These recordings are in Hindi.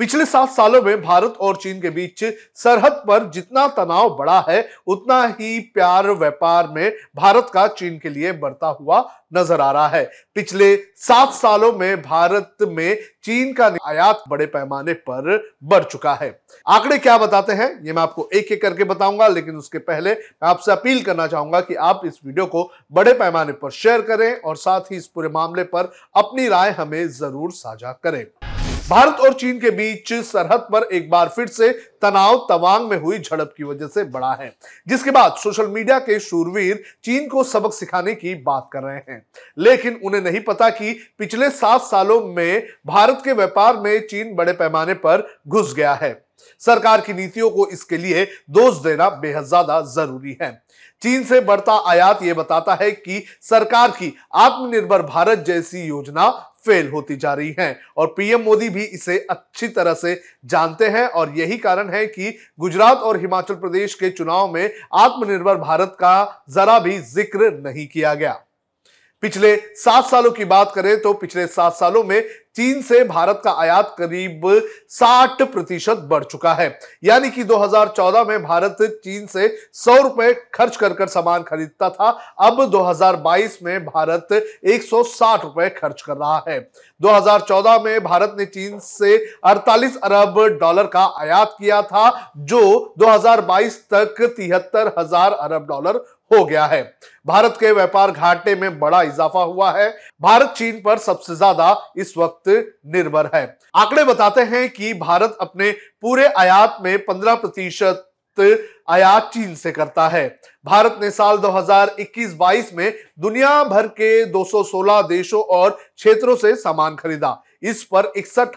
पिछले सात सालों में भारत और चीन के बीच सरहद पर जितना तनाव बढ़ा है, उतना ही प्यार व्यापार में भारत का चीन के लिए बढ़ता हुआ नज़र आ रहा है। पिछले सात सालों में भारत में चीन का आयात बड़े पैमाने पर बढ़ चुका है। आंकड़े क्या बताते हैं, ये मैं आपको एक एक करके बताऊँगा, लेकिन उसके पहले मैं आपसे अपील करना चाहूँगा कि आप इस वीडियो को बड़े पैमाने पर शेयर करें और साथ ही इस पूरे मामले पर अपनी राय हमें ज़रूर साझा करें। भारत और चीन के बीच सरहद पर एक बार फिर से तनाव तवांग में हुई झड़प की वजह से बढ़ा है, जिसके बाद सोशल मीडिया के शूरवीर चीन को सबक सिखाने की बात कर रहे हैं। लेकिन उन्हें नहीं पता कि पिछले सात सालों में भारत के व्यापार में चीन बड़े पैमाने पर घुस गया है। सरकार की नीतियों को इसके लिए दोष देना बेहद ज़्यादा ज़रूरी है। चीन से बढ़ता आयात यह बताता है कि सरकार की आत्मनिर्भर भारत जैसी योजना फेल होती जा रही हैं और पीएम मोदी भी इसे अच्छी तरह से जानते हैं और यही कारण है कि गुजरात और हिमाचल प्रदेश के चुनाव में आत्मनिर्भर भारत का जरा भी ज़िक्र नहीं किया गया। पिछले सात सालों की बात करें तो पिछले सात सालों में चीन से भारत का आयात करीब 60 प्रतिशत बढ़ चुका है। यानी कि 2014 में भारत चीन से सौ रुपए खर्च कर कर सामान खरीदता था। अब 2022 में भारत 160 रुपए खर्च कर रहा है। 2014 में भारत ने चीन से 48 अरब डॉलर का आयात किया था, जो 2022 तक तिहत्तर हज़ार अरब डॉलर हो गया है। भारत के व्यापार घाटे में बड़ा इजाफा हुआ है। भारत चीन पर सबसे ज़्यादा इस वक्त निर्भर है। आंकड़े बताते हैं कि भारत अपने पूरे आयात में 15 प्रतिशत आयात चीन से करता है। भारत ने साल 2021-22 में दुनिया भर के 216 देशों और क्षेत्रों से सामान खरीदा। इस पर इकसठ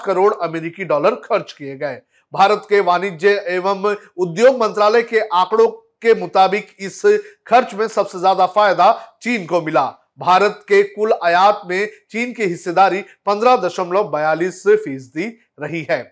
करोड़ अमेरिकी डॉलर खर्च किए गए। भारत के वाणिज्य एवं उद्योग मंत्रालय के आंकड़ों के मुताबिक इस खर्च में सबसे ज़्यादा फ़ायदा चीन को मिला। भारत के कुल आयात में चीन की हिस्सेदारी पंद्रह दशमलव बयालीस फ़ीसदी रही है।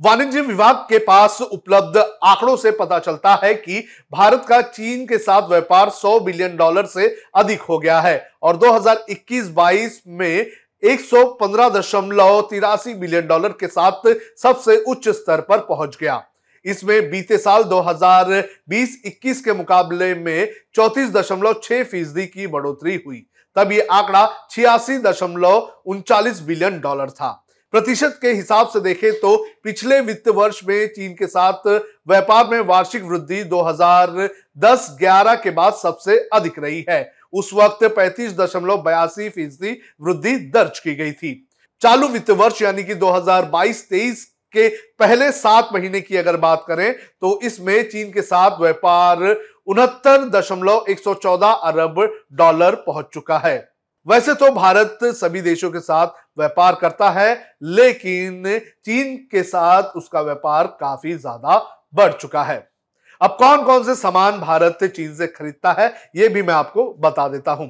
वाणिज्य विभाग के पास उपलब्ध आंकड़ों से पता चलता है कि भारत का चीन के साथ व्यापार 100 बिलियन डॉलर से अधिक हो गया है और 2021-22 में एक सौ बिलियन डॉलर के साथ सबसे उच्च स्तर पर पहुँच गया। इसमें बीते साल 2020-21 के मुकाबले में चौतीस दशमलव छह फ़ीसदी की बढ़ोतरी हुई। तब ये आंकड़ा छियासी दशमलव उनचालीस बिलियन डॉलर था। प्रतिशत के हिसाब से देखें तो पिछले वित्त वर्ष में चीन के साथ व्यापार में वार्षिक वृद्धि 2010-11 के बाद सबसे अधिक रही है। उस वक्त पैंतीस दशमलव बयासी फ़ीसदी वृद्धि दर्ज की गई थी। चालू वित्त वर्ष यानी कि 2022-23 के पहले सात महीने की अगर बात करें तो इसमें चीन के साथ व्यापार उनहत्तर दशमलव एक सौ चौदह अरब डॉलर पहुँच चुका है। वैसे तो भारत सभी देशों के साथ व्यापार करता है, लेकिन चीन के साथ उसका व्यापार काफ़ी ज़्यादा बढ़ चुका है। अब कौन कौन से सामान भारत चीन से खरीदता है यह भी मैं आपको बता देता हूँ।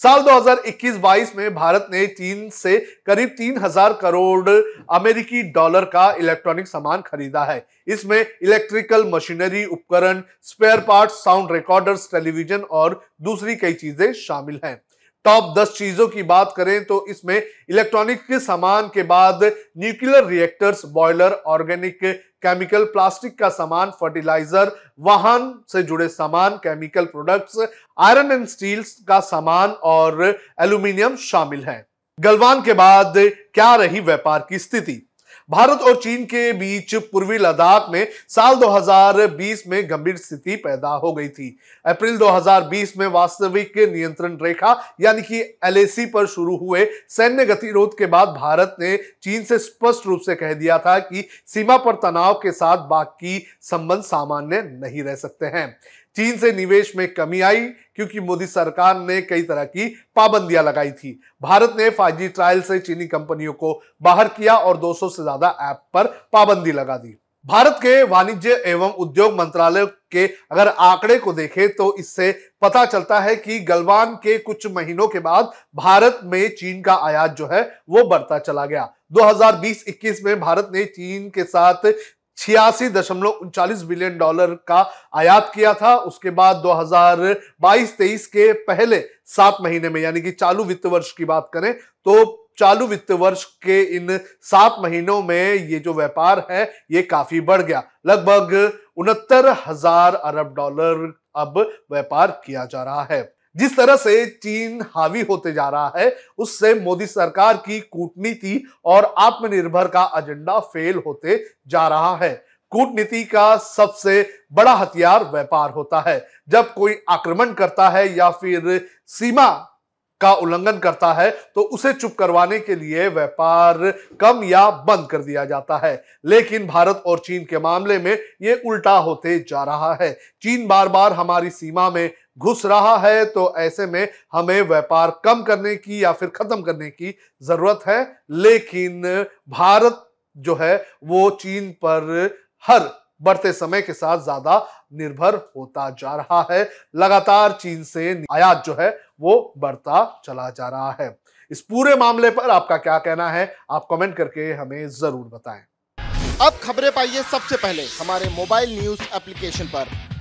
साल 2021-22 में भारत ने चीन से करीब तीन हज़ार करोड़ अमेरिकी डॉलर का इलेक्ट्रॉनिक सामान खरीदा है। इसमें इलेक्ट्रिकल मशीनरी उपकरण spare parts, sound recorders television और दूसरी कई चीज़ें शामिल हैं। टॉप दस चीज़ों की बात करें तो इसमें इलेक्ट्रॉनिक के सामान के बाद nuclear reactors, boiler, organic, chemical, plastic का सामान, फर्टिलाइज़र, वाहन से जुड़े सामान, chemical products, iron and steel का सामान और एल्यूमिनियम शामिल है। गलवान के बाद क्या रही व्यापार की स्थिति? भारत और चीन के बीच पूर्वी लद्दाख में साल 2020 में गंभीर स्थिति पैदा हो गई थी। अप्रैल 2020 में वास्तविक नियंत्रण रेखा, यानी कि एलएसी पर शुरू हुए सैन्य गतिरोध के बाद भारत ने चीन से स्पष्ट रूप से कह दिया था कि सीमा पर तनाव के साथ बाकी संबंध सामान्य नहीं रह सकते हैं। चीन से निवेश में कमी आई क्योंकि मोदी सरकार ने कई तरह की पाबंदियाँ लगाई थी। भारत ने 5G ट्रायल से चीनी कंपनियों को बाहर किया और 200 से ज़्यादा ऐप पर पाबंदी लगा दी। भारत के वाणिज्य एवं उद्योग मंत्रालय के अगर आंकड़े को देखें तो इससे पता चलता है कि गलवान के कुछ महीनों के बाद भारत में चीन का आयात जो है वो बढ़ता चला गया। 2020-21 में भारत ने चीन के साथ छियासी दशमलव उनचालीस बिलियन डॉलर का आयात किया था। उसके बाद 2022-23 के पहले सात महीने में, यानी कि चालू वित्त वर्ष की बात करें तो चालू वित्त वर्ष के इन सात महीनों में ये जो व्यापार है, ये काफ़ी बढ़ गया। लगभग उनहत्तर हज़ार अरब डॉलर अब व्यापार किया जा रहा है। जिस तरह से चीन हावी होते जा रहा है, उससे मोदी सरकार की कूटनीति और आत्मनिर्भर का एजेंडा फेल होते जा रहा है। कूटनीति का सबसे बड़ा हथियार व्यापार होता है। जब कोई आक्रमण करता है या फिर सीमा का उल्लंघन करता है तो उसे चुप करवाने के लिए व्यापार कम या बंद कर दिया जाता है। लेकिन भारत और चीन के मामले में ये उल्टा होते जा रहा है। चीन बार बार हमारी सीमा में घुस रहा है तो ऐसे में हमें व्यापार कम करने की या फिर खत्म करने की ज़रूरत है। लेकिन भारत जो है, वो चीन पर हर बढ़ते समय के साथ ज़्यादा निर्भर होता जा रहा है। लगातार चीन से आयात जो है, वो बढ़ता चला जा रहा है। इस पूरे मामले पर आपका क्या कहना है, आप कमेंट करके हमें ज़रूर बताएँ। अब खबरें पाइए सबसे पहले हमारे मोबाइल न्यूज़ एप्लीकेशन पर।